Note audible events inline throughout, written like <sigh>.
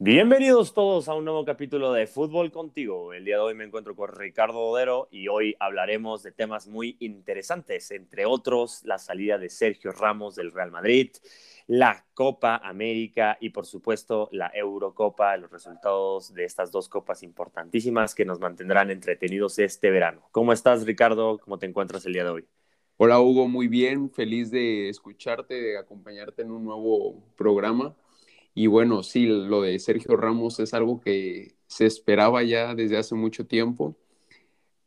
Bienvenidos todos a un nuevo capítulo de Fútbol Contigo. El día de hoy me encuentro con Ricardo Odero y hoy hablaremos de temas muy interesantes, entre otros la salida de Sergio Ramos del Real Madrid, la Copa América y por supuesto la Eurocopa, los resultados de estas dos copas importantísimas que nos mantendrán entretenidos este verano. ¿Cómo estás Ricardo? ¿Cómo te encuentras el día de hoy? Hola Hugo, muy bien, feliz de escucharte, de acompañarte en un nuevo programa. Y bueno, sí, lo de Sergio Ramos es algo que se esperaba ya desde hace mucho tiempo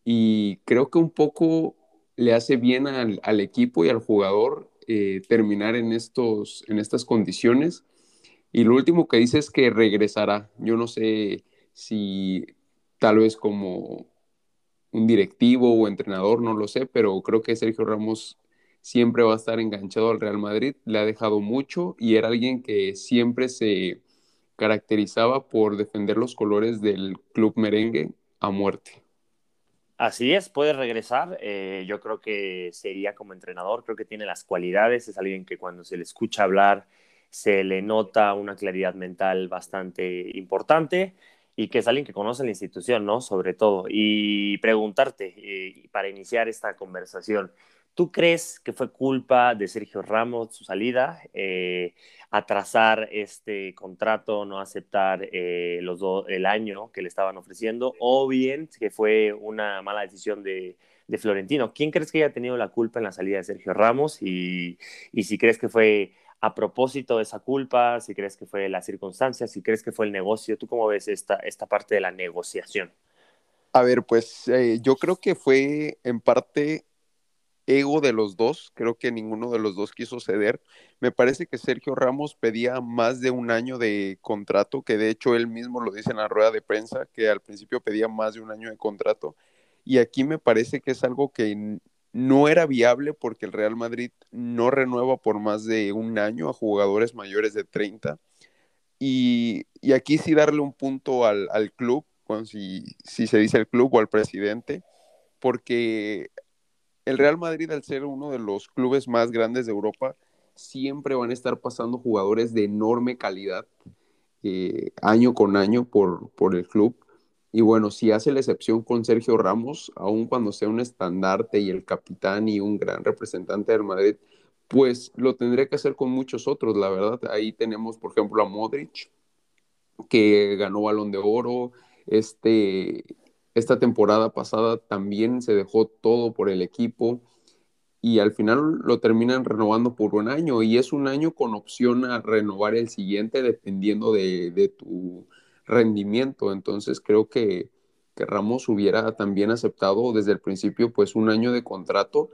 y creo que un poco le hace bien al, equipo y al jugador eh, terminar en, estos, en estas condiciones. Y lo último que dice es que regresará. Yo no sé si tal vez como un directivo o entrenador, no lo sé, pero creo que Sergio Ramos siempre va a estar enganchado al Real Madrid, le ha dejado mucho y era alguien que siempre se caracterizaba por defender los colores del club merengue a muerte. Así es, puede regresar. Eh, yo creo que sería como entrenador, creo que tiene las cualidades, es alguien que cuando se le escucha hablar se le nota una claridad mental bastante importante y que es alguien que conoce la institución, ¿no? Sobre todo. Y preguntarte, eh, para iniciar esta conversación, ¿Tú crees que fue culpa de Sergio Ramos su salida, eh, atrasar este contrato, no aceptar eh, los el año que le estaban ofreciendo, o bien que fue una mala decisión de, Florentino? ¿Quién crees que haya tenido la culpa en la salida de Sergio Ramos? Y, si crees que fue a propósito de esa culpa, si crees que fue la circunstancia, si crees que fue el negocio, ¿tú cómo ves esta, esta parte de la negociación? A ver, pues eh, yo creo que fue en parte ego de los dos, creo que ninguno de los dos quiso ceder. Me parece que Sergio Ramos pedía más de un año de contrato, que de hecho él mismo lo dice en la rueda de prensa, que al principio pedía más de un año de contrato. Y aquí me parece que es algo que no era viable porque el Real Madrid no renueva por más de un año a jugadores mayores de 30. Y, aquí sí darle un punto al, club, si, si se dice el club o al presidente, porque el Real Madrid, al ser uno de los clubes más grandes de Europa, siempre van a estar pasando jugadores de enorme calidad eh, año con año por, por el club. Y bueno, si hace la excepción con Sergio Ramos, aun cuando sea un estandarte y el capitán y un gran representante del Madrid, pues lo tendría que hacer con muchos otros, la verdad. Ahí tenemos, por ejemplo, a Modric, que ganó balón de oro, este esta temporada pasada también se dejó todo por el equipo y al final lo terminan renovando por un año y es un año con opción a renovar el siguiente dependiendo de, tu rendimiento. Entonces creo que, que, Ramos hubiera también aceptado desde el principio pues un año de contrato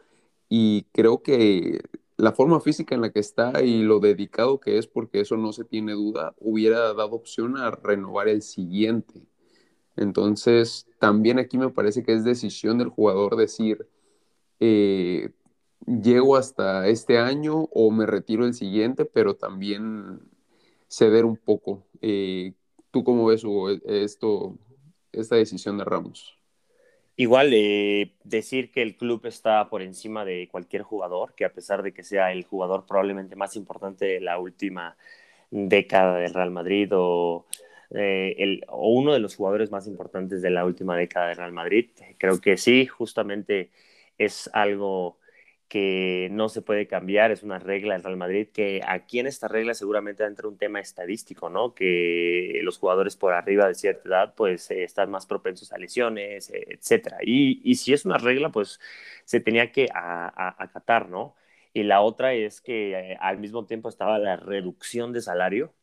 y creo que la forma física en la que está y lo dedicado que es, porque eso no se tiene duda, hubiera dado opción a renovar el siguiente. Entonces, también aquí me parece que es decisión del jugador decir, eh, llego hasta este año o me retiro el siguiente, pero también ceder un poco. Eh, ¿Tú cómo ves, Hugo, esto, esta decisión de Ramos? Igual, eh, decir que el club está por encima de cualquier jugador, que a pesar de que sea el jugador probablemente más importante de la última década del Real Madrid o eh, el, o uno de los jugadores más importantes de la última década de Real Madrid. Creo que sí, justamente es algo que no se puede cambiar, es una regla del Real Madrid, que aquí en esta regla seguramente entra un tema estadístico, ¿no? Que los jugadores por arriba de cierta edad, pues eh, están más propensos a lesiones, eh, etcétera. Y, y, si es una regla, pues se tenía que acatar, ¿no? Y la otra es que al mismo tiempo estaba la reducción de salario,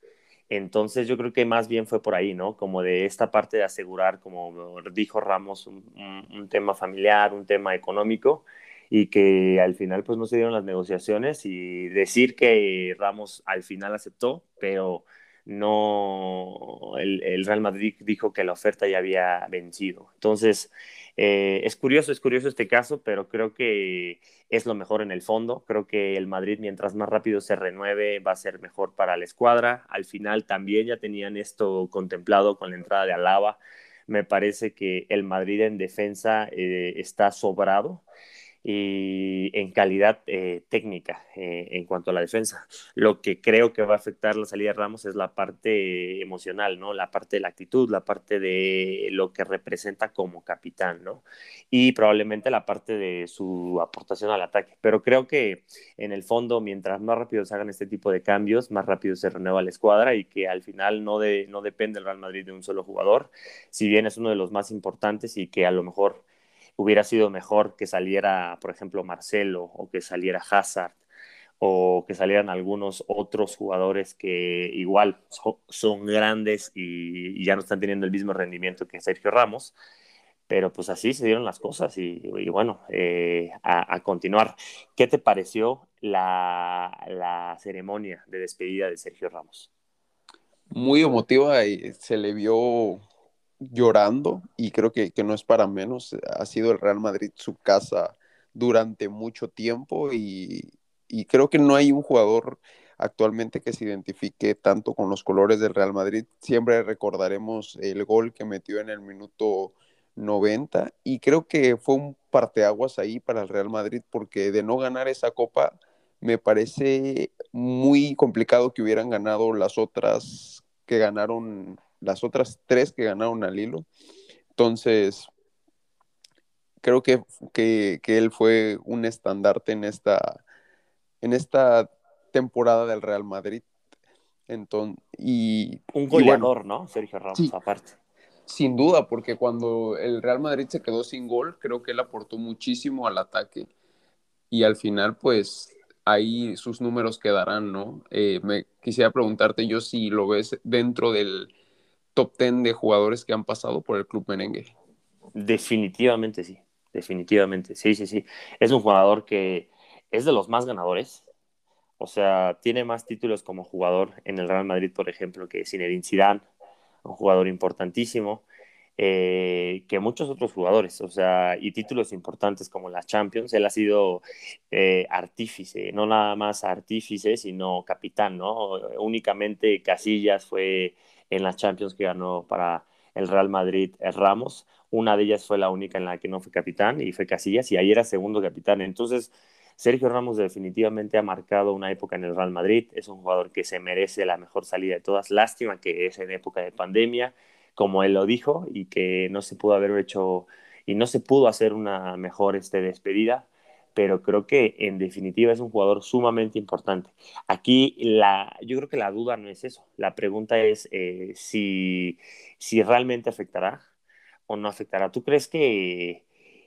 entonces yo creo que más bien fue por ahí, ¿no? Como de esta parte de asegurar, como dijo Ramos, un, tema familiar, un tema económico, y que al final pues no se dieron las negociaciones y decir que Ramos al final aceptó, pero no, el, Real Madrid dijo que la oferta ya había vencido. Entonces, eh, es curioso, es curioso este caso, pero creo que es lo mejor en el fondo. Creo que el Madrid, mientras más rápido se renueve, va a ser mejor para la escuadra. Al final también ya tenían esto contemplado con la entrada de Alaba. Me parece que el Madrid en defensa eh, está sobrado. Y en calidad eh, técnica eh, en cuanto a la defensa. Lo que creo que va a afectar la salida de Ramos es la parte emocional, ¿no? La parte de la actitud, la parte de lo que representa como capitán, ¿no? Y probablemente la parte de su aportación al ataque. Pero creo que en el fondo, mientras más rápido se hagan este tipo de cambios, más rápido se renueva la escuadra y que al final no, de, no depende el Real Madrid de un solo jugador, si bien es uno de los más importantes y que a lo mejor hubiera sido mejor que saliera, por ejemplo, Marcelo o que saliera Hazard o que salieran algunos otros jugadores que igual son, grandes y, ya no están teniendo el mismo rendimiento que Sergio Ramos. Pero pues así se dieron las cosas y, bueno, eh, a, continuar. ¿Qué te pareció la, la ceremonia de despedida de Sergio Ramos? Muy emotiva y se le vio llorando y creo que, no es para menos. Ha sido el Real Madrid su casa durante mucho tiempo y, creo que no hay un jugador actualmente que se identifique tanto con los colores del Real Madrid. Siempre recordaremos el gol que metió en el minuto 90 y creo que fue un parteaguas ahí para el Real Madrid porque de no ganar esa copa me parece muy complicado que hubieran ganado las otras que ganaron las otras tres que ganaron al hilo. Entonces, creo que, que, él fue un estandarte en esta, en esta temporada del Real Madrid. Entonces, y, un goleador, ¿no? Sergio Ramos, aparte. Sin duda, porque cuando el Real Madrid se quedó sin gol, creo que él aportó muchísimo al ataque. Y al final, pues, ahí sus números quedarán, ¿no? Eh, me quisiera preguntarte yo si lo ves dentro del top 10 de jugadores que han pasado por el club merengue. Definitivamente sí, definitivamente, sí, sí, sí. Es un jugador que es de los más ganadores. O sea, tiene más títulos como jugador en el Real Madrid, por ejemplo, que Zinedine Zidane, un jugador importantísimo, eh, que muchos otros jugadores. O sea, y títulos importantes como la Champions. Él ha sido eh, artífice, no nada más artífice, sino capitán, ¿no? Únicamente Casillas fue en las Champions que ganó para el Real Madrid Ramos. Una de ellas fue la única en la que no fue capitán y fue Casillas y ahí era segundo capitán. Entonces, Sergio Ramos definitivamente ha marcado una época en el Real Madrid. Es un jugador que se merece la mejor salida de todas. Lástima que es en época de pandemia, como él lo dijo, y que no se pudo haber hecho y no se pudo hacer una mejor este, despedida pero creo que en definitiva es un jugador sumamente importante. Aquí la, yo creo que la duda no es eso, la pregunta es eh, si, si realmente afectará o no afectará. ¿Tú crees que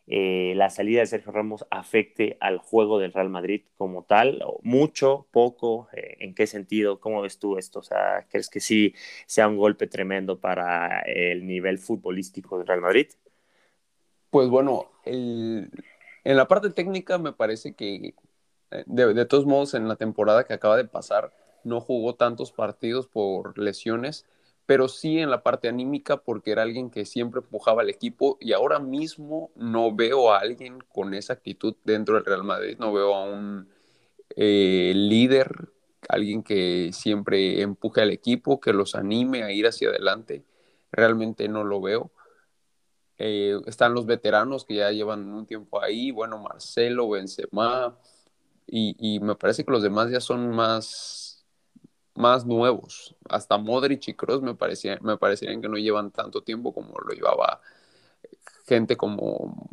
eh, la salida de Sergio Ramos afecte al juego del Real Madrid como tal? ¿Mucho? ¿Poco? Eh, ¿En qué sentido? ¿Cómo ves tú esto? O sea, ¿crees que sí sea un golpe tremendo para el nivel futbolístico del Real Madrid? Pues bueno, el, en la parte técnica me parece que, eh, de, todos modos, en la temporada que acaba de pasar, no jugó tantos partidos por lesiones, pero sí en la parte anímica porque era alguien que siempre empujaba al equipo y ahora mismo no veo a alguien con esa actitud dentro del Real Madrid, no veo a un eh, líder, alguien que siempre empuje al equipo, que los anime a ir hacia adelante, realmente no lo veo. Eh, están los veteranos que ya llevan un tiempo ahí, bueno, Marcelo, Benzema, y, y, me parece que los demás ya son más, más nuevos. Hasta Modric y Kroos me, parecía, me parecerían que no llevan tanto tiempo como lo llevaba gente como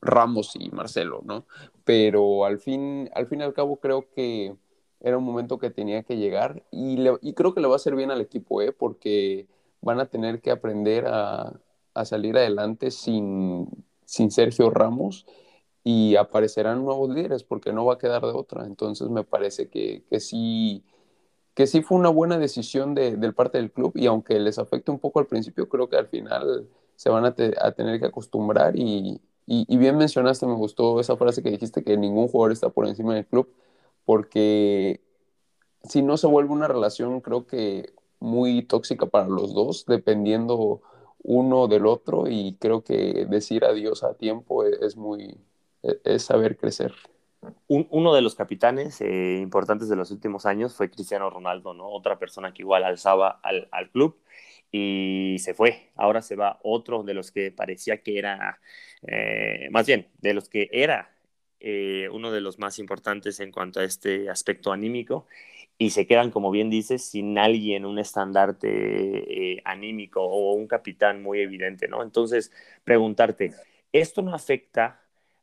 Ramos y Marcelo, ¿no? Pero al fin, al fin y al cabo creo que era un momento que tenía que llegar y, y creo que le va a hacer bien al equipo, ¿eh? Porque van a tener que aprender a, a salir adelante sin, sin Sergio Ramos y aparecerán nuevos líderes porque no va a quedar de otra. Entonces me parece que, que sí que sí fue una buena decisión de, del parte del club y aunque les afecte un poco al principio, creo que al final se van a, tener que acostumbrar y, y, y, bien mencionaste, me gustó esa frase que dijiste que ningún jugador está por encima del club porque si no se vuelve una relación creo que muy tóxica para los dos, dependiendo uno del otro y creo que decir adiós a tiempo e-, es, muy, e-, es saber crecer. uno de los capitanes eh, importantes de los últimos años fue Cristiano Ronaldo, ¿no? Otra persona que igual alzaba al, al, club y se fue. Ahora se va otro de los que parecía que era, eh, más bien, de los que era eh, uno de los más importantes en cuanto a este aspecto anímico, y se quedan, como bien dices, sin alguien, un estandarte eh, anímico o un capitán muy evidente, ¿no? Entonces, preguntarte, ¿esto no afecta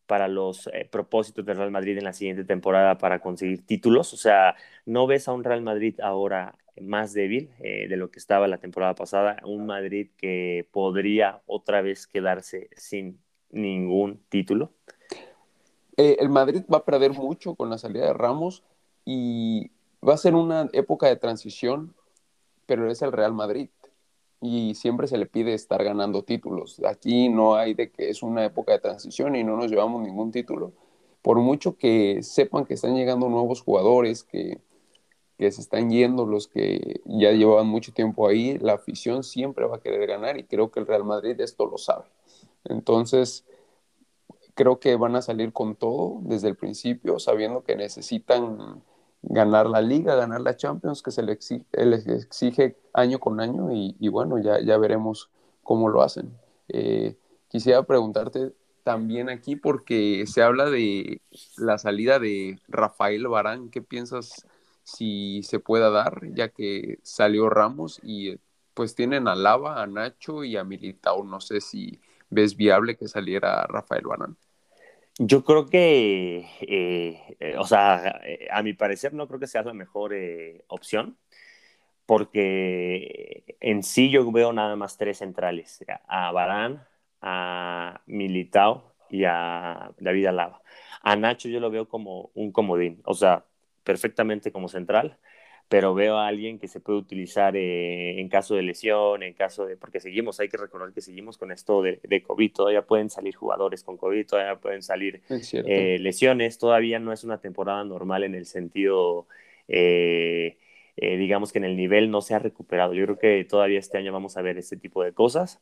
para los eh, propósitos del Real Madrid en la siguiente temporada para conseguir títulos? O sea, ¿no ves a un Real Madrid ahora más débil eh, de lo que estaba la temporada pasada? Un Madrid que podría otra vez quedarse sin ningún título. el Madrid va a perder mucho con la salida de Ramos y va a ser una época de transición, pero es el Real Madrid y siempre se le pide estar ganando títulos. Aquí no hay de que es una época de transición y no nos llevamos ningún título. Por mucho que sepan que están llegando nuevos jugadores, que, que se están yendo los que ya llevaban mucho tiempo ahí, la afición siempre va a querer ganar y creo que el Real Madrid esto lo sabe. Entonces, creo que van a salir con todo desde el principio, sabiendo que necesitan ganar la liga, ganar la Champions, que se les exige, año con año y, bueno, ya, ya veremos cómo lo hacen. Eh, quisiera preguntarte también aquí porque se habla de la salida de Rafael Barán, ¿qué piensas si se pueda dar, ya que salió Ramos y pues tienen a Lava, a Nacho y a Militao, no sé si ves viable que saliera Rafael Barán. Yo creo que, eh, eh, o sea, eh, a mi parecer no creo que sea la mejor opción, porque en sí yo veo nada más tres centrales, a Barán, a Militao y a David Alaba. A Nacho yo lo veo como un comodín, o sea, perfectamente como central, pero veo a alguien que se puede utilizar eh, en caso de lesión, en caso de, porque seguimos, hay que recordar que seguimos con esto de, de COVID, todavía pueden salir jugadores con COVID, todavía pueden salir eh, lesiones, todavía no es una temporada normal en el sentido... Eh, eh, digamos que en el nivel no se ha recuperado. Yo creo que todavía este año vamos a ver este tipo de cosas.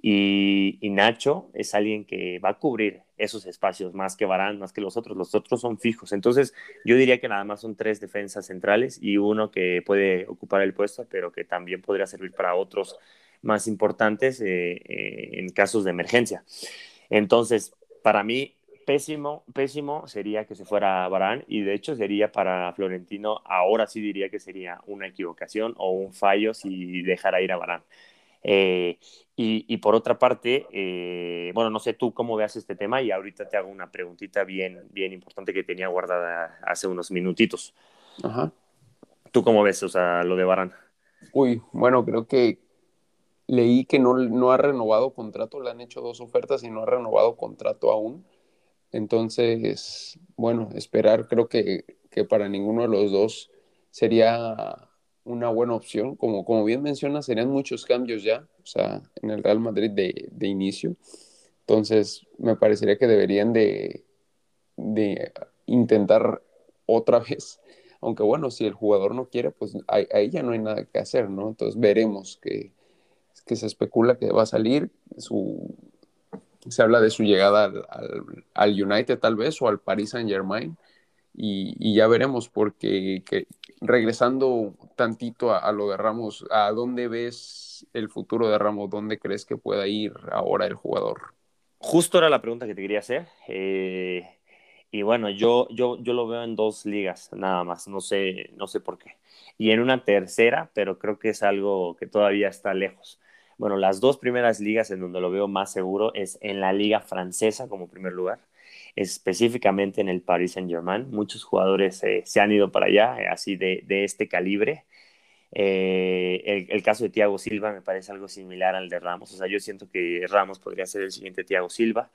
Y, Nacho es alguien que va a cubrir esos espacios más que Barán, más que los otros. Los otros son fijos. Entonces, yo diría que nada más son tres defensas centrales y uno que puede ocupar el puesto, pero que también podría servir para otros más importantes eh, eh, en casos de emergencia. Entonces, para mí, pésimo, pésimo sería que se fuera Barán y de hecho sería para Florentino, ahora sí diría que sería una equivocación o un fallo si dejara ir a Barán. Eh, y, por otra parte, eh, bueno, no sé tú cómo veas este tema y ahorita te hago una preguntita bien, bien importante que tenía guardada hace unos minutitos. Ajá. ¿Tú cómo ves, o sea, lo de Barán? Uy, bueno, creo que leí que no, no ha renovado contrato, le han hecho dos ofertas y no ha renovado contrato aún. Entonces, bueno, esperar creo que, para ninguno de los dos sería una buena opción. Como, como bien menciona, serían muchos cambios ya, o sea, en el Real Madrid de, inicio. Entonces, me parecería que deberían de, de, intentar otra <laughs> vez. Aunque bueno, si el jugador no quiere, pues ahí, ya no hay nada que hacer, ¿no? Entonces veremos que, que se especula que va a salir. Su, se habla de su llegada al, United tal vez o al Paris Saint Germain y, ya veremos porque regresando tantito a, lo de Ramos, ¿a dónde ves el futuro de Ramos? ¿Dónde crees que pueda ir ahora el jugador? Justo era la pregunta que te quería hacer. Eh, y bueno, yo, yo, yo lo veo en dos ligas nada más, no sé, no sé por qué. Y en una tercera, pero creo que es algo que todavía está lejos. Bueno, las dos primeras ligas en donde lo veo más seguro es en la liga francesa como primer lugar, específicamente en el Paris Saint-Germain. Muchos jugadores eh, se han ido para allá, eh, así de, este calibre. Eh, el, caso de Thiago Silva me parece algo similar al de Ramos. O sea, yo siento que Ramos podría ser el siguiente Thiago Silva.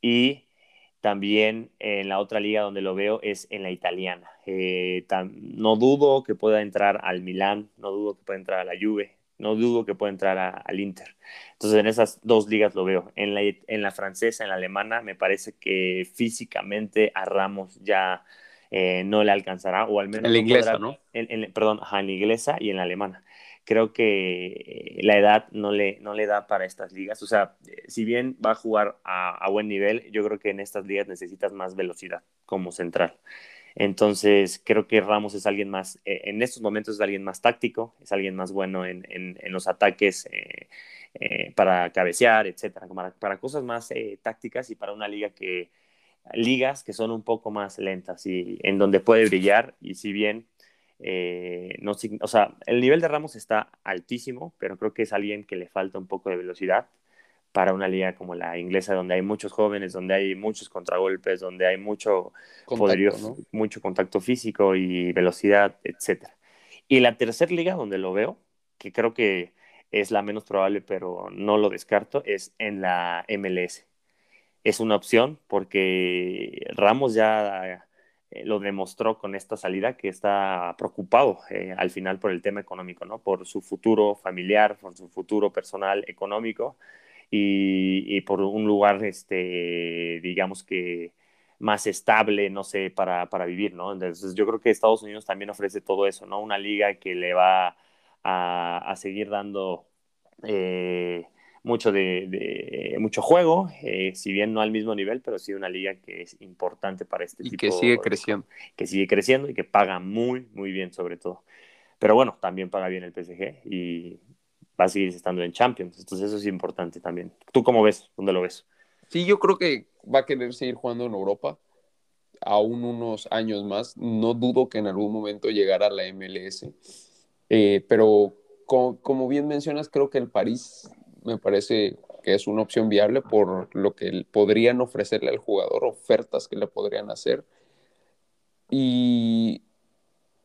y también en la otra liga donde lo veo es en la italiana. no dudo que pueda entrar al Milán, no dudo que pueda entrar a la Juve, no dudo que pueda entrar al Inter. Entonces, en esas dos ligas lo veo. En la, en la francesa, en la alemana, me parece que físicamente a Ramos ya eh, no le alcanzará, o al menos... En la inglesa, ¿no? En, perdón, en la inglesa y en la alemana. Creo que eh, la edad no le, no le da para estas ligas. O sea, si bien va a jugar a, a buen nivel, yo creo que en estas ligas necesitas más velocidad como central. Entonces, creo que Ramos es alguien más, eh, en estos momentos es alguien más táctico, es alguien más bueno en, los ataques eh, eh, para cabecear, etcétera, para, cosas más tácticas y para una liga que, ligas que son un poco más lentas y en donde puede brillar y si bien no, o sea, el nivel de Ramos está altísimo, pero creo que es alguien que le falta un poco de velocidad para una liga como la inglesa, donde hay muchos jóvenes, donde hay muchos contragolpes, donde hay mucho contacto, mucho contacto físico y velocidad, etcétera. Y la tercera liga donde lo veo, que creo que es la menos probable, pero no lo descarto, es en la MLS. Es una opción porque Ramos ya eh, lo demostró con esta salida que está preocupado eh, al final por el tema económico, ¿no? Por su futuro familiar, por su futuro personal económico y, por un lugar, este, digamos que más estable, no sé, para, para, vivir, ¿no? Entonces yo creo que Estados Unidos también ofrece todo eso, ¿no? Una liga que le va a, a seguir dando eh, mucho, de, mucho juego, eh, si bien no al mismo nivel, pero sí una liga que es importante para este y tipo. que sigue creciendo. Que sigue creciendo y que paga muy, muy bien sobre todo. Pero bueno, también paga bien el PSG y va a seguir estando en Champions. Entonces eso es importante también. ¿Tú cómo ves? ¿Dónde lo ves? Sí, yo creo que va a querer seguir jugando en Europa aún unos años más. No dudo que en algún momento llegara a la MLS. Eh, pero como, como, bien mencionas, creo que el París me parece que es una opción viable por lo que podrían ofrecerle al jugador, ofertas que le podrían hacer. Y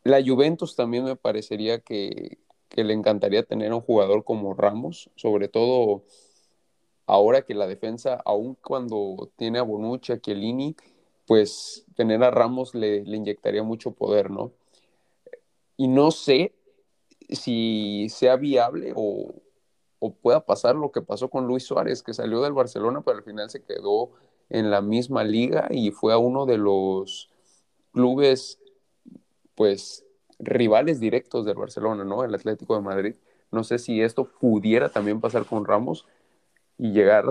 la Juventus también me parecería que, que le encantaría tener a un jugador como Ramos, sobre todo ahora que la defensa, aun cuando tiene a Bonucci, a Chiellini, pues tener a Ramos le, inyectaría mucho poder, ¿no? Y no sé si sea viable o, o pueda pasar lo que pasó con Luis Suárez, que salió del Barcelona, pero al final se quedó en la misma liga y fue a uno de los clubes, pues, rivales directos del Barcelona, ¿no? El Atlético de Madrid. No sé si esto pudiera también pasar con Ramos y llegar,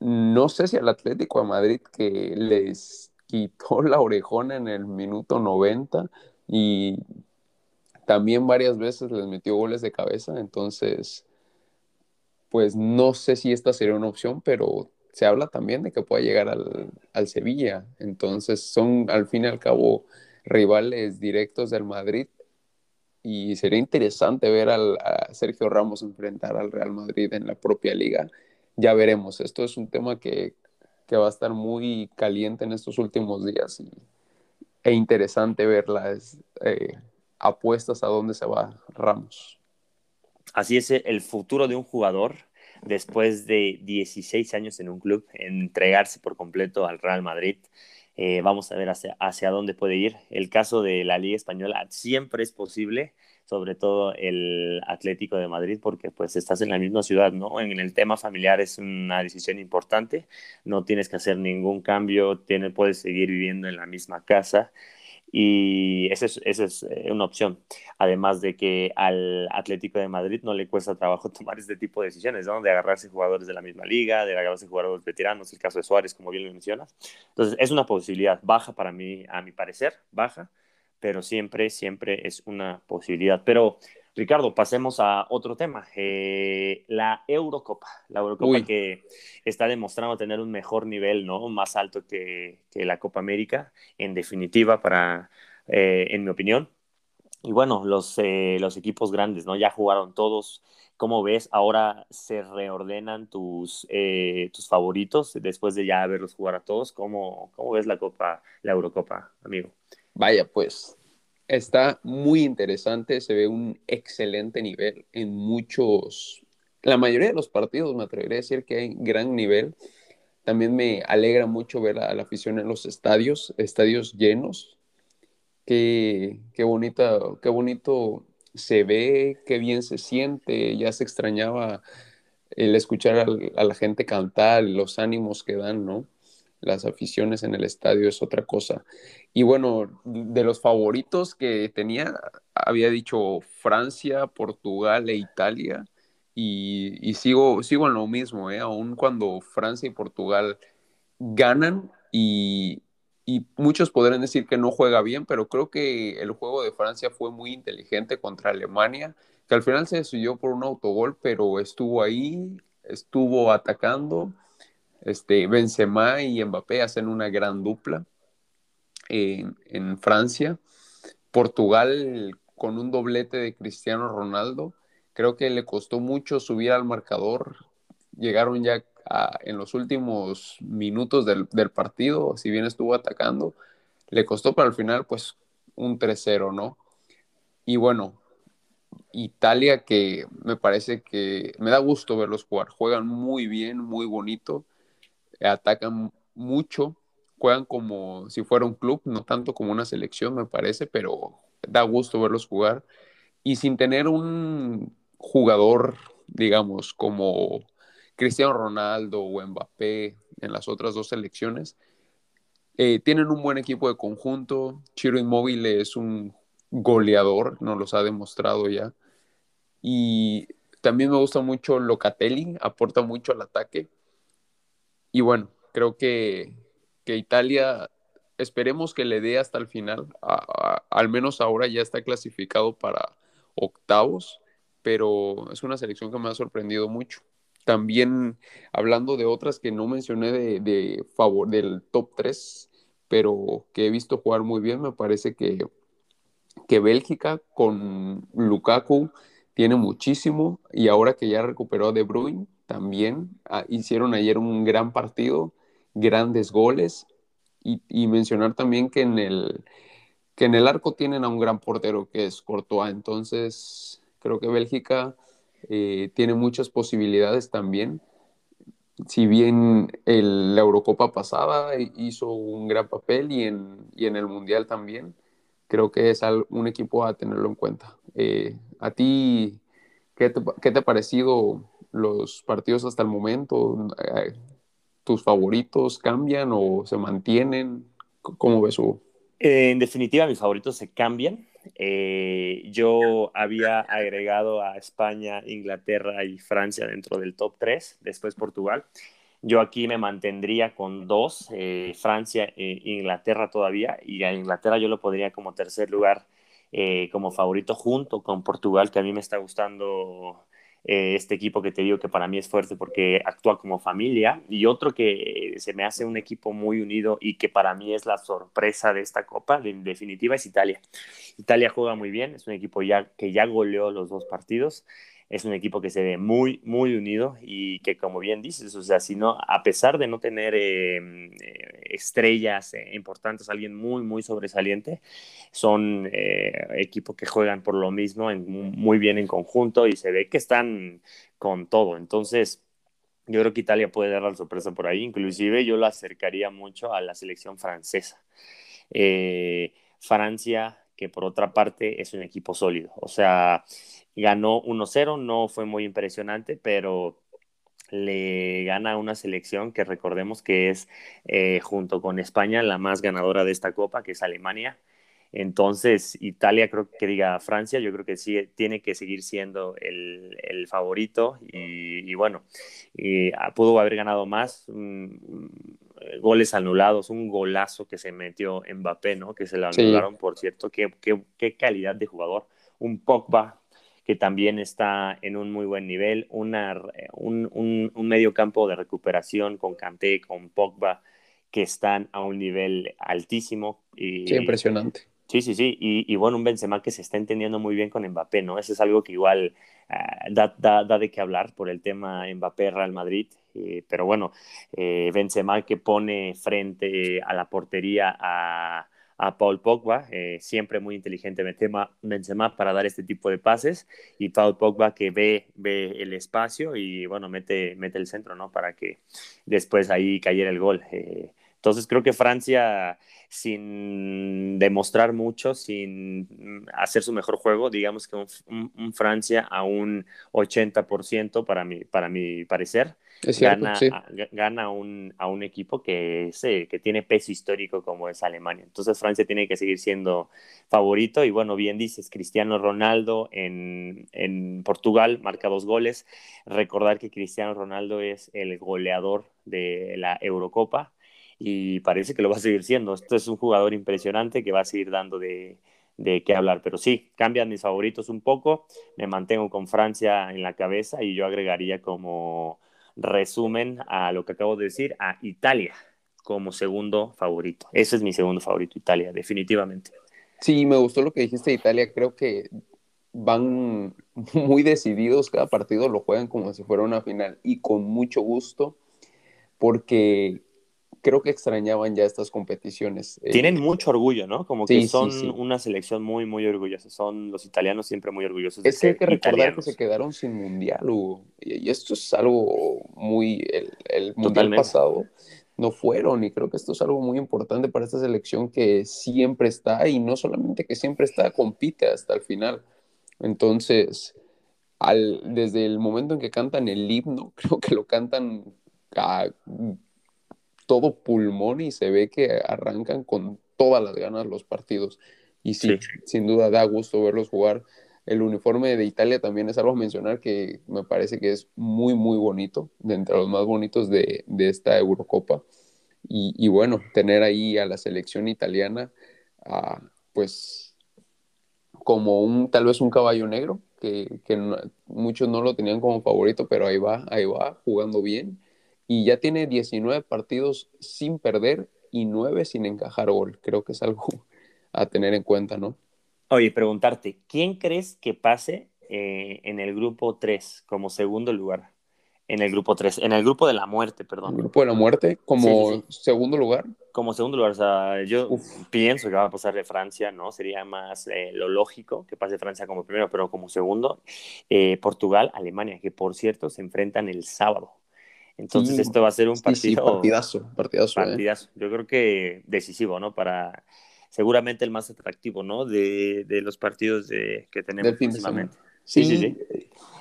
no sé si al Atlético de Madrid que les quitó la orejona en el minuto 90 y también varias veces les metió goles de cabeza, entonces pues no sé si esta sería una opción, pero se habla también de que pueda llegar al, Sevilla. Entonces son al fin y al cabo rivales directos del Madrid y sería interesante ver al, a Sergio Ramos enfrentar al Real Madrid en la propia liga. Ya veremos, esto es un tema que, va a estar muy caliente en estos últimos días y, e interesante ver las eh, apuestas a dónde se va Ramos. Así es el futuro de un jugador después de 16 años en un club, entregarse por completo al Real Madrid. Eh, vamos a ver hacia, hacia dónde puede ir. El caso de la Liga Española siempre es posible, sobre todo el Atlético de Madrid, porque pues estás en la misma ciudad, ¿no? En el tema familiar es una decisión importante, no tienes que hacer ningún cambio, puedes seguir viviendo en la misma casa y esa es, es eh, una opción. Además de que al Atlético de Madrid no le cuesta trabajo <laughs> tomar este tipo de decisiones. De agarrarse jugadores de la misma liga, de agarrarse jugadores veteranos, el caso de Suárez, como bien lo mencionas. Entonces, es una posibilidad baja para mí, a mi parecer, baja, pero siempre, siempre es una posibilidad. Pero Ricardo, pasemos a otro tema, eh, la Eurocopa, la Eurocopa que está demostrando tener un mejor nivel, ¿no? Más alto que, la Copa América, en definitiva, para, eh, en mi opinión. Y bueno, los, eh, los equipos grandes, ¿no? Ya jugaron todos. ¿Cómo ves? Ahora se reordenan tus, tus favoritos después de ya verlos jugar a todos. ¿Cómo, ¿Cómo ves la Copa, la Eurocopa, amigo? Vaya, pues Está muy interesante, se ve un excelente nivel en muchos, la mayoría de los partidos me atrevería a decir que hay gran nivel. También me alegra mucho ver a la afición en los estadios, estadios llenos. Qué, qué, bonita, qué bonito se ve, qué bien se siente. Ya se extrañaba el escuchar a la gente cantar, los ánimos que dan, ¿no? las aficiones en el estadio es otra cosa. Y bueno, de los favoritos que tenía, había dicho Francia, Portugal e Italia. Y, sigo, sigo en lo mismo, ¿eh? aun cuando Francia y Portugal ganan y, y muchos podrán decir que no juega bien, pero creo que el juego de Francia fue muy inteligente contra Alemania, que al final se decidió por un autogol, pero estuvo ahí, estuvo atacando Este, Benzema y Mbappé hacen una gran dupla en, Francia. Portugal con un doblete de Cristiano Ronaldo. Creo que le costó mucho subir al marcador. Llegaron ya en los últimos minutos del, del, partido, si bien estuvo atacando, le costó, pero al final, pues un 3-0, ¿no? Y bueno, Italia que me parece que me da gusto verlos jugar. Juegan muy bien, muy bonito, atacan mucho, juegan como si fuera un club, no tanto como una selección, me parece, pero da gusto verlos jugar. Y sin tener un jugador, digamos, como Cristiano Ronaldo o Mbappé en las otras dos selecciones, eh, tienen un buen equipo de conjunto. Chiro Inmóvil es un goleador, nos los ha demostrado ya. Y también me gusta mucho Locatelli, aporta mucho al ataque. Y bueno, creo que, que Italia, esperemos que le dé hasta el final. al menos ahora ya está clasificado para octavos, pero es una selección que me ha sorprendido mucho. También hablando de otras que no mencioné de, favor del top 3, pero que he visto jugar muy bien, me parece que que Bélgica con Lukaku tiene muchísimo y ahora que ya recuperó De Bruyne también ah, hicieron ayer un gran partido, grandes goles y, mencionar también que en el que en el arco tienen a un gran portero que es Courtois, entonces creo que Bélgica eh, tiene muchas posibilidades también. Si bien el, la Eurocopa pasada hizo un gran papel y en, y en el Mundial también, creo que es un equipo a tenerlo en cuenta. Eh, ¿A ti qué te, ha parecido los partidos hasta el momento? Eh, ¿Tus favoritos cambian o se mantienen? ¿Cómo ves, Hugo? en definitiva, mis favoritos se cambian. Eh, yo había agregado a España, Inglaterra y Francia dentro del top 3, después Portugal. Yo aquí me mantendría con dos, eh, Francia e Inglaterra todavía, y a Inglaterra yo lo podría como tercer lugar eh, como favorito junto con Portugal, que a mí me está gustando eh, este equipo que te digo que para mí es fuerte porque actúa como familia, y otro que se me hace un equipo muy unido y que para mí es la sorpresa de esta copa, en definitiva, es Italia. Italia juega muy bien, es un equipo ya, que ya goleó los dos partidos es un equipo que se ve muy, muy unido y que, como bien dices, o sea, si no, a pesar de no tener em, eh, estrellas eh, importantes, alguien muy, muy sobresaliente, son eh, equipos que juegan por lo mismo, muy bien en conjunto y se ve que están con todo. Entonces, yo creo que Italia puede dar la sorpresa por ahí, inclusive yo lo acercaría mucho a la selección francesa. Francia, que por otra parte es un equipo sólido, o sea, ganó 1-0, no fue muy impresionante, pero le gana una selección que recordemos que es eh, junto con España la más ganadora de esta copa, que es Alemania. Entonces, Italia, creo que diga Francia, yo creo que sí tiene que seguir siendo el, el favorito y, bueno, y, ah, pudo haber ganado más. Mm, goles anulados, un golazo que se metió Mbappé, ¿no? Que se lo anularon, por cierto, qué, qué, qué calidad de jugador. Un Pogba que también está en un muy buen nivel, una, un, un, medio campo de recuperación con Kanté, con Pogba, que están a un nivel altísimo. Y, sí, impresionante. Sí, sí, sí. Y, bueno, un Benzema que se está entendiendo muy bien con Mbappé, ¿no? Eso es algo que igual ah, da, da, da, de qué hablar por el tema Mbappé-Real Madrid. Eh, pero bueno, eh, Benzema que pone frente a la portería a a Paul Pogba, eh, siempre muy inteligente Benzema para dar este tipo de pases y Paul Pogba que ve, ve el espacio y bueno, mete, mete el centro, ¿no? Para que después ahí cayera el gol. Eh, entonces creo que Francia, sin demostrar mucho, sin hacer su mejor juego, digamos que un, Francia a un 80% para mi, para mi parecer, gana, gana a, un, a un equipo que, que tiene peso histórico como es Alemania. Entonces Francia tiene que seguir siendo favorito y bueno, bien dices, Cristiano Ronaldo en, en Portugal marca dos goles. Recordar que Cristiano Ronaldo es el goleador de la Eurocopa y parece que lo va a seguir siendo. Esto es un jugador impresionante que va a seguir dando de, de qué hablar, pero sí, cambian mis favoritos un poco, me mantengo con Francia en la cabeza y yo agregaría como resumen a lo que acabo de decir, a Italia como segundo favorito. Ese es mi segundo favorito, Italia, definitivamente. Sí, me gustó lo que dijiste Italia. Creo que van muy decididos, cada partido lo juegan como si fuera una final y con mucho gusto, porque creo que extrañaban ya estas competiciones. Eh, Tienen mucho orgullo, ¿no? Como que son una selección muy, muy orgullosa. Son los italianos siempre muy orgullosos. es que hay que recordar que se quedaron sin mundial, Hugo. Y, esto es algo muy. El, mundial pasado no fueron, y creo que esto es algo muy importante para esta selección que siempre está, y no solamente que siempre está, compite hasta el final. Entonces, al, desde el momento en que cantan el himno, <laughs> creo que lo cantan a todo pulmón y se ve que arrancan con todas las ganas los partidos. Y sí, sin duda da gusto verlos jugar. El uniforme de Italia también es algo a mencionar que me parece que es muy, muy bonito, de entre los más bonitos de, esta Eurocopa. Y, bueno, tener ahí a la selección italiana, pues como un, tal vez un caballo negro, que, muchos no lo tenían como favorito, pero ahí va, ahí va, jugando bien y ya tiene 19 partidos sin perder y 9 sin encajar gol. Creo que es algo a tener en cuenta, ¿no? Oye, preguntarte, ¿quién crees que pase eh, en el grupo 3 como segundo lugar? En el grupo 3, en el grupo de la muerte, perdón. ¿El grupo de la muerte como segundo lugar? Como segundo lugar, o sea, yo pienso que va a pasar de Francia, ¿no? Sería más eh, lo lógico que pase Francia como primero, pero como segundo, eh, Portugal, Alemania, que por cierto se enfrentan el sábado. Entonces esto va a ser un partido... partidazo, partidazo. ¿eh? Partidazo. Yo creo que decisivo, ¿no? Para seguramente el más atractivo, ¿no? De, los partidos de, que tenemos próximamente. Sí, sí, sí,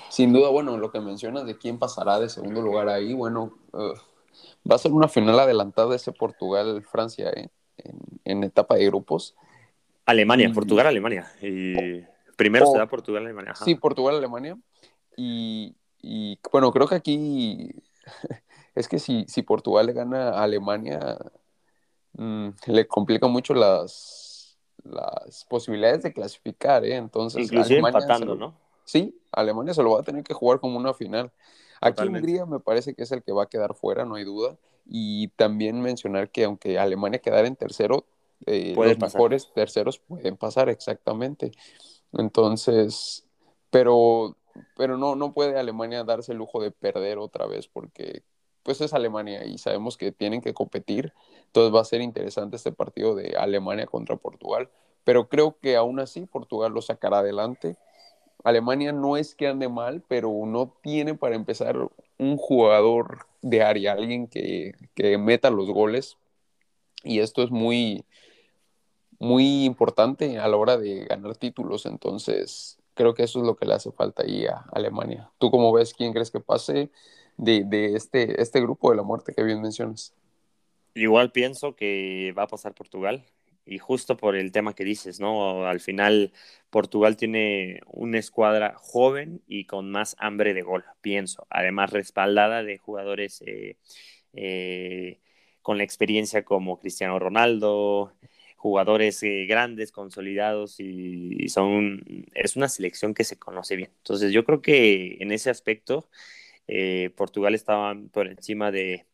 Sin duda, bueno, lo que mencionas de quién pasará de segundo lugar ahí, bueno, va a ser una final adelantada ese Portugal-Francia, ¿eh? En, etapa de grupos. Alemania, Portugal-Alemania. Y primero se da Portugal-Alemania. Sí, Portugal-Alemania. Y, y bueno, creo que aquí <laughs> es que si, si Portugal le gana a Alemania, mm, le complica mucho las, las posibilidades de clasificar, ¿eh? Entonces, Inclusive empatando, ¿no? Sí, Alemania se lo va a tener que jugar como una final. Aquí Hungría me parece que es el que va a quedar fuera, no hay duda. Y también mencionar que aunque Alemania quedara en tercero, eh, los mejores terceros pueden pasar exactamente. Entonces, pero pero no, no puede Alemania darse el lujo de perder otra vez porque pues es Alemania y sabemos que tienen que competir. Entonces va a ser interesante este partido de Alemania contra Portugal. Pero creo que aún así Portugal lo sacará adelante. Alemania no es que ande mal, pero no tiene para empezar un jugador de área, alguien que, que meta los goles. Y esto es muy, muy importante a la hora de ganar títulos. Entonces, creo que eso es lo que le hace falta ahí a Alemania. ¿Tú cómo ves? ¿Quién crees que pase de, este, este grupo de la muerte que bien mencionas? Igual pienso que va a pasar Portugal y justo por el tema que dices, ¿no? Al final Portugal tiene una escuadra joven y con más hambre de gol, pienso. Además respaldada de jugadores eh, eh, con la experiencia como Cristiano Ronaldo, jugadores eh, grandes, consolidados y, son, es una selección que se conoce bien. Entonces yo creo que en ese aspecto eh, Portugal estaba por encima de,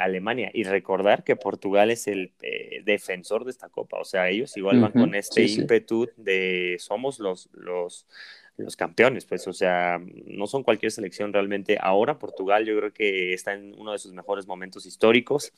Alemania. Y recordar que Portugal es el eh, defensor de esta copa, o sea, ellos igual van con este ímpetu de somos los, los, los campeones, pues, o sea, no son cualquier selección realmente. Ahora Portugal yo creo que está en uno de sus mejores momentos históricos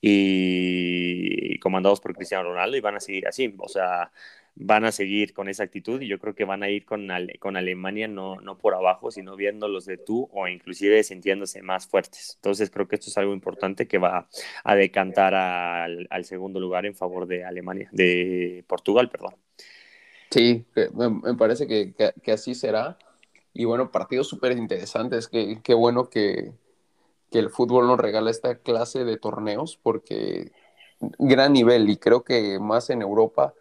y comandados por Cristiano Ronaldo y van a seguir así, o sea, van a seguir con esa actitud y yo creo que van a ir con, con Alemania no, no por abajo, sino viéndolos de tú o inclusive sintiéndose más fuertes. Entonces creo que esto es algo importante que va a decantar al, al segundo lugar en favor de Alemania, de Portugal, perdón. Sí, me, parece que, así será. Y bueno, partidos súper interesantes. Qué, bueno que, el fútbol nos regala esta clase de torneos porque gran nivel y creo que más en Europa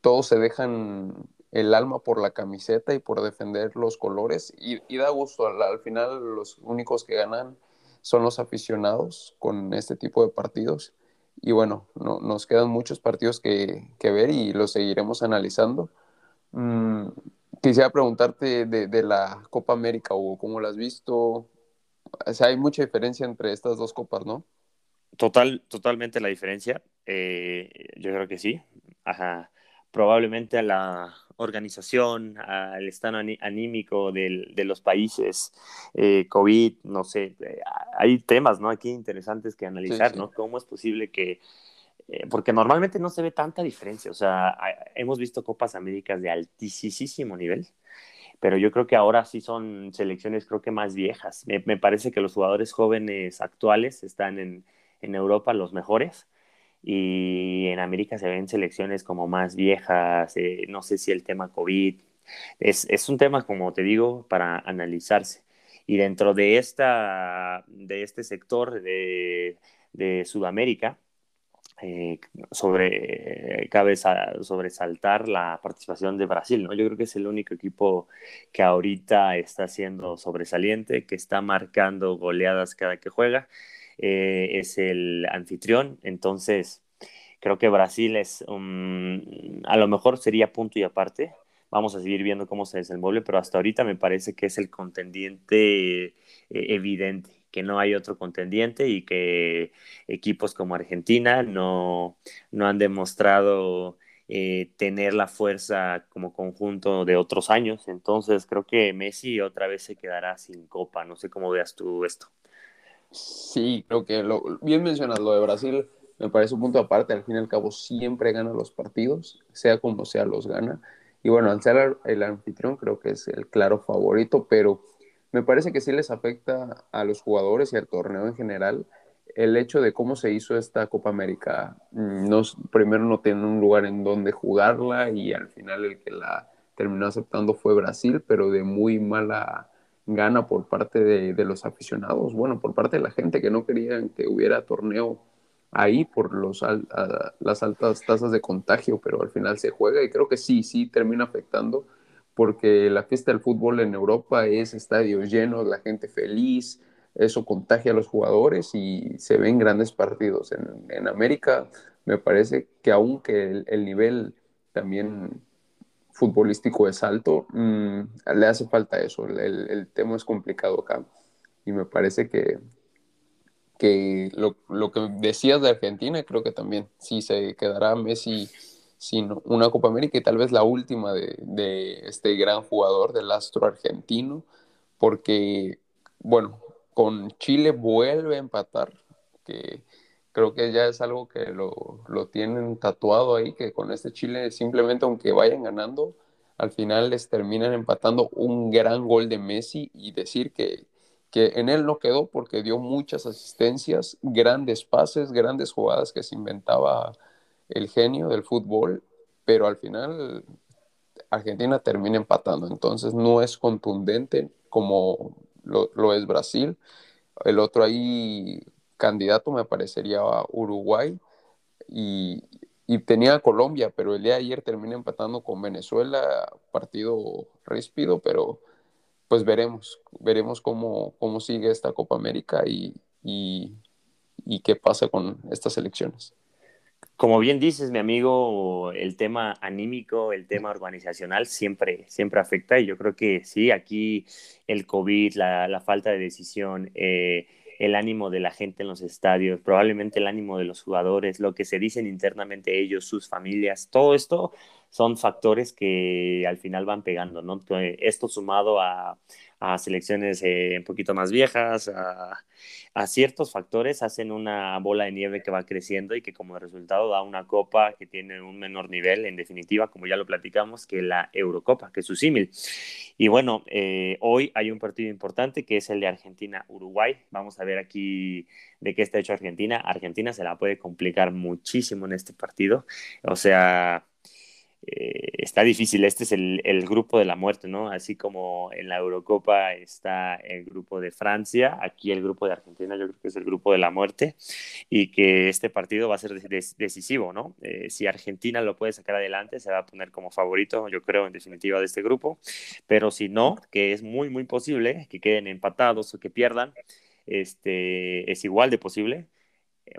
todos se dejan el alma por la camiseta y por defender los colores y, da gusto. al, final los únicos que ganan son los aficionados con este tipo de partidos y bueno, no, nos quedan muchos partidos que, ver y los seguiremos analizando. Mm, quisiera preguntarte de, la Copa América, o ¿cómo la has visto? O sea, hay mucha diferencia entre estas dos copas, ¿no? Total, totalmente la diferencia. Eh, yo creo que sí. Ajá. Probablemente a la organización, al estado anímico del, de los países, eh, COVID, no sé, eh, hay temas, ¿no? Aquí interesantes que analizar, ¿no? ¿Cómo es posible que, porque normalmente no se ve tanta diferencia, o sea, hemos visto Copas Américas de altísimo nivel, pero yo creo que ahora sí son selecciones creo que más viejas. Me, me parece que los jugadores jóvenes actuales están en, en Europa los mejores y en América se ven selecciones como más viejas, eh, no sé si el tema COVID, es, es, un tema, como te digo, para analizarse. Y dentro de, esta, de este sector de, de Sudamérica, eh, sobre, cabe sobresaltar la participación de Brasil, ¿no? Yo creo que es el único equipo que ahorita está siendo sobresaliente, que está marcando goleadas cada que juega eh, es el anfitrión, entonces creo que Brasil es, a lo mejor sería punto y aparte, vamos a seguir viendo cómo se desenvuelve, pero hasta ahorita me parece que es el contendiente eh, evidente, que no hay otro contendiente y que equipos como Argentina no, no han demostrado eh, tener la fuerza como conjunto de otros años. Entonces creo que Messi otra vez se quedará sin copa. No sé cómo veas tú esto. Sí, creo que lo, bien mencionas lo de Brasil, me parece un punto aparte, al fin y al cabo siempre gana los partidos, sea como sea los gana. Y bueno, al ser el anfitrión creo que es el claro favorito, pero me parece que sí les afecta a los jugadores y al torneo en general el hecho de cómo se hizo esta Copa América. Mm, no, primero no tiene un lugar en donde jugarla y al final el que la terminó aceptando fue Brasil, pero de muy mala gana por parte de, los aficionados, bueno, por parte de la gente que no querían que hubiera torneo ahí por los, las altas tasas de contagio, pero al final se juega y creo que sí, sí termina afectando porque la fiesta del fútbol en Europa es estadios llenos, la gente feliz, eso contagia a los jugadores y se ven grandes partidos. En, América me parece que aunque el nivel también futbolístico es alto, mm, le hace falta eso. El, tema es complicado acá. Y me parece que, que lo, lo, que decías de Argentina, creo que también sí se quedará Messi sin una Copa América y tal vez la última de, de este gran jugador del astro argentino, porque, bueno, con Chile vuelve a empatar, que creo que ya es algo que lo, lo, tienen tatuado ahí, que con este Chile simplemente aunque vayan ganando, al final les terminan empatando un gran gol de Messi y decir que, que en él no quedó porque dio muchas asistencias, grandes pases, grandes jugadas que se inventaba el genio del fútbol, pero al final Argentina termina empatando, entonces no es contundente como lo, lo es Brasil. El otro ahí candidato me parecería Uruguay y, tenía Colombia, pero el día de ayer termina empatando con Venezuela, partido ríspido, pero pues veremos, veremos cómo, cómo sigue esta Copa América y, qué pasa con estas elecciones. Como bien dices, mi amigo, el tema anímico, el tema organizacional siempre, siempre afecta y yo creo que sí, aquí el COVID, la, la falta de decisión, eh, el ánimo de la gente en los estadios, probablemente el ánimo de los jugadores, lo que se dicen internamente ellos, sus familias, todo esto son factores que al final van pegando, ¿no? Esto sumado a, a selecciones eh, un poquito más viejas, a, a, ciertos factores, hacen una bola de nieve que va creciendo y que como resultado da una copa que tiene un menor nivel, en definitiva, como ya lo platicamos, que la Eurocopa, que es su símil. Y bueno, eh, hoy hay un partido importante que es el de Argentina-Uruguay. Vamos a ver aquí de qué está hecho Argentina. Argentina se la puede complicar muchísimo en este partido. O sea, está difícil. Este es el, el, grupo de la muerte, ¿no? Así como en la Eurocopa está el grupo de Francia, aquí el grupo de Argentina yo creo que es el grupo de la muerte y que este partido va a ser decisivo, ¿no? Eh, si Argentina lo puede sacar adelante, se va a poner como favorito, yo creo, en definitiva, de este grupo, pero si no, que es muy, muy posible que queden empatados o que pierdan, este, es igual de posible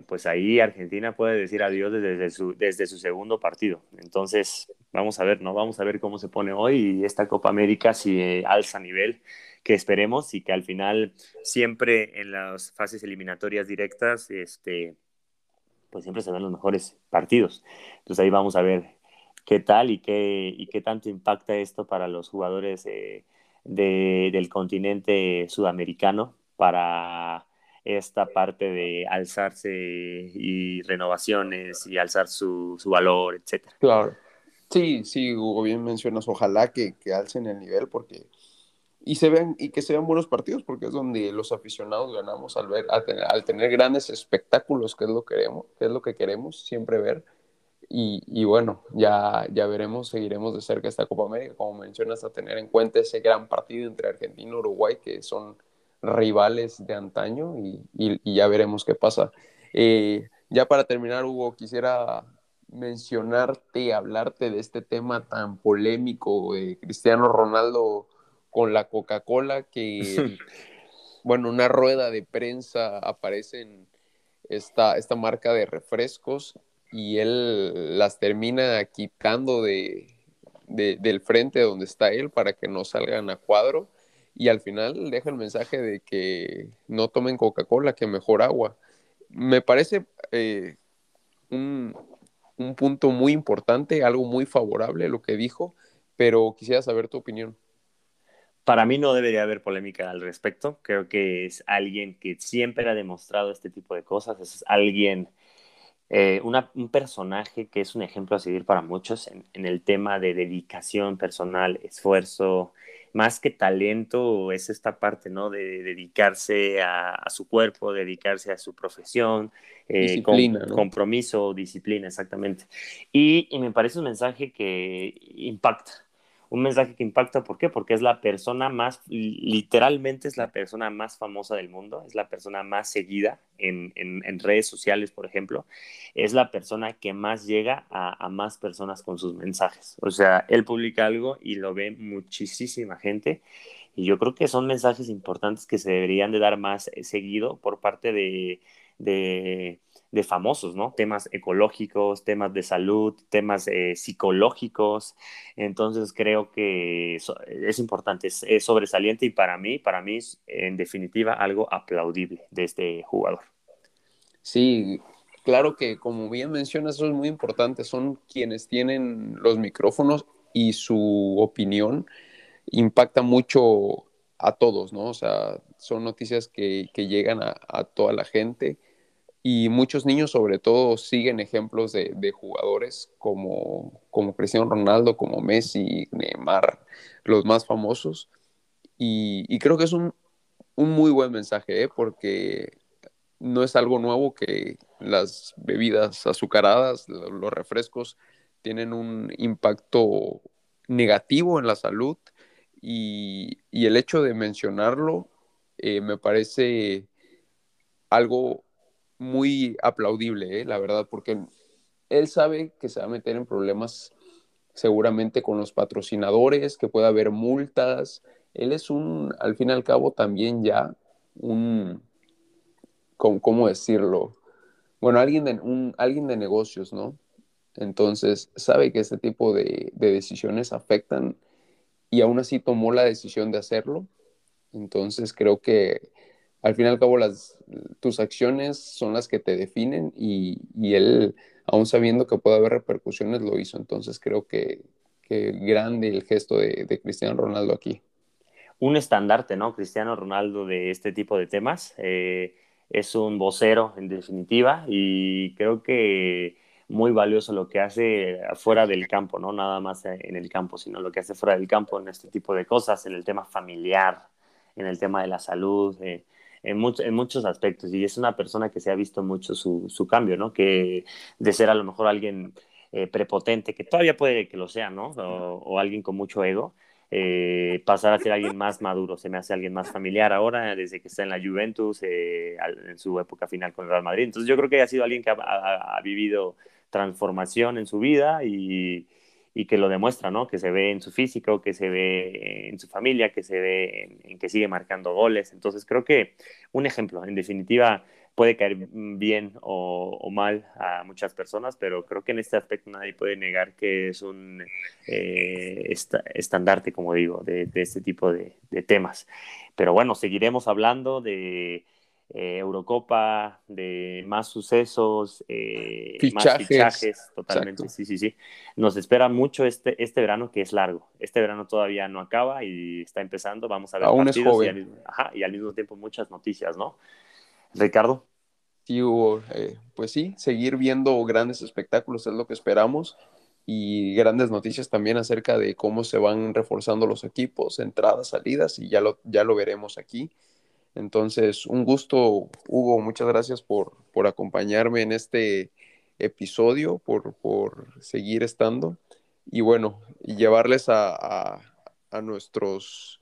pues ahí Argentina puede decir adiós desde su, desde su segundo partido. Entonces, vamos a ver, ¿no? Vamos a ver cómo se pone hoy y esta Copa América si eh, alza nivel, que esperemos y que al final siempre en las fases eliminatorias directas, este, pues siempre se ven los mejores partidos. Entonces ahí vamos a ver qué tal y qué, y qué tanto impacta esto para los jugadores eh, del continente sudamericano para esta parte de alzarse y renovaciones y alzar su, su valor, etcétera. Claro. Sí, sí, Hugo, bien mencionas, ojalá que, que alcen el nivel porque y se ven y que se vean buenos partidos porque es donde los aficionados ganamos al ver al tener grandes espectáculos que es lo que queremos que es lo que queremos siempre ver y, y, bueno ya ya veremos seguiremos de cerca esta Copa América como mencionas a tener en cuenta ese gran partido entre Argentina y Uruguay que son rivales de antaño y, y, ya veremos qué pasa. Eh, ya para terminar Hugo quisiera mencionarte hablarte de este tema tan polémico de Cristiano Ronaldo con la Coca-Cola, que, <laughs> bueno, una rueda de prensa aparece en esta, esta marca de refrescos y él las termina quitando de, del frente donde está él para que no salgan a cuadro y al final deja el mensaje de que no tomen Coca-Cola, que mejor agua. Me parece eh, un, un punto muy importante, algo muy favorable lo que dijo, pero quisiera saber tu opinión. Para mí no debería haber polémica al respecto. Creo que es alguien que siempre ha demostrado este tipo de cosas. Es alguien, eh, un personaje que es un ejemplo a seguir para muchos en, el tema de dedicación personal, esfuerzo, más que talento, es esta parte, ¿no? De, dedicarse a, su cuerpo, dedicarse a su profesión, eh, compromiso, disciplina, exactamente. y me parece un mensaje que impacta un mensaje que impacta, ¿por qué? Porque es la persona más, literalmente es la persona más famosa del mundo, es la persona más seguida en, redes sociales, por ejemplo, es la persona que más llega a, más personas con sus mensajes. O sea, él publica algo y lo ve muchísima gente. Y yo creo que son mensajes importantes que se deberían de dar más eh, seguido por parte de famosos, ¿no? Temas ecológicos, temas de salud, temas eh, psicológicos. Entonces creo que es importante, es, sobresaliente y para mí, para mí es en definitiva algo aplaudible de este jugador. Sí, claro que como bien mencionas, eso es muy importante, son quienes tienen los micrófonos y su opinión impacta mucho a todos, ¿no? O sea, son noticias que, llegan a, a toda la gente y muchos niños, sobre todo, siguen ejemplos de, jugadores como, como Cristiano Ronaldo, como Messi, Neymar, los más famosos. Y, creo que es un, muy buen mensaje, ¿eh? porque no es algo nuevo que las bebidas azucaradas, los refrescos, tienen un impacto negativo en la salud. Y, el hecho de mencionarlo eh, me parece algo muy aplaudible, ¿eh? la verdad, porque él sabe que se va a meter en problemas seguramente con los patrocinadores, que puede haber multas. Él es un, al fin y al cabo, también ya un, ¿cómo, decirlo? Bueno, alguien de, un, alguien de negocios, ¿no? Entonces, sabe que este tipo de, de decisiones afectan y aún así tomó la decisión de hacerlo. Entonces, creo que al fin y al cabo las, tus acciones son las que te definen y, él, aún sabiendo que puede haber repercusiones, lo hizo. Entonces creo que, grande el gesto de, Cristiano Ronaldo aquí. Un estandarte, ¿no? Cristiano Ronaldo de este tipo de temas. Eh, es un vocero, en definitiva, y creo que muy valioso lo que hace fuera del campo, no nada más en el campo, sino lo que hace fuera del campo en este tipo de cosas, en el tema familiar, en el tema de la salud, eh, en, en, muchos aspectos y es una persona que se ha visto mucho su, su cambio, ¿no? Que de ser a lo mejor alguien eh, prepotente, que todavía puede que lo sea, ¿no? O, alguien con mucho ego, eh, pasar a ser alguien más maduro, se me hace alguien más familiar ahora, desde que está en la Juventus, eh, en su época final con el Real Madrid. Entonces yo creo que ha sido alguien que ha vivido transformación en su vida y, y que lo demuestra, ¿no? Que se ve en su físico, que se ve en su familia, que se ve en, que sigue marcando goles. Entonces creo que un ejemplo, en definitiva, puede caer bien o, mal a muchas personas, pero creo que en este aspecto nadie puede negar que es un eh, estandarte, como digo, de, este tipo de, temas. Pero bueno, seguiremos hablando de eh, Eurocopa, de más sucesos, eh, más fichajes, totalmente, sí, sí, sí. Nos espera mucho este, este verano que es largo. Este verano todavía no acaba y está empezando, vamos a ver Aún partidos y al mismo tiempo muchas noticias, ¿no? Ricardo. Sí, Hugo, eh, pues sí, seguir viendo grandes espectáculos es lo que esperamos y grandes noticias también acerca de cómo se van reforzando los equipos, entradas, salidas y ya lo, ya lo veremos aquí. Entonces, un gusto, Hugo, muchas gracias por, por acompañarme en este episodio, por, por, seguir estando y bueno, llevarles a, a, a nuestros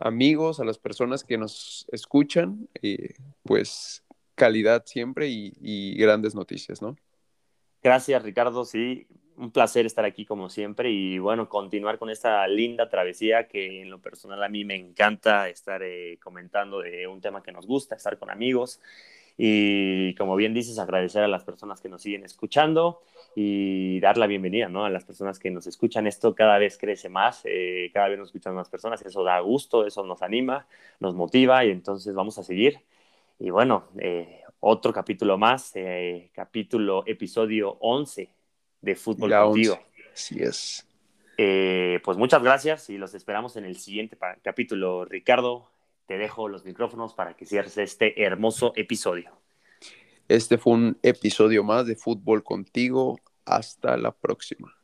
amigos, a las personas que nos escuchan, eh, pues calidad siempre y, grandes noticias, ¿no? Gracias, Ricardo. Sí, un placer estar aquí como siempre y bueno, continuar con esta linda travesía que en lo personal a mí me encanta estar eh, comentando de un tema que nos gusta, estar con amigos y como bien dices, agradecer a las personas que nos siguen escuchando y dar la bienvenida ¿no? a las personas que nos escuchan. Esto cada vez crece más, eh, cada vez nos escuchan más personas, eso da gusto, eso nos anima, nos motiva y entonces vamos a seguir. Y bueno, eh, otro capítulo más, capítulo, episodio 11 de Fútbol Contigo. Así es. pues muchas gracias y los esperamos en el siguiente capítulo. Ricardo, te dejo los micrófonos para que cierres este hermoso episodio. Este fue un episodio más de Fútbol contigo. Hasta la próxima.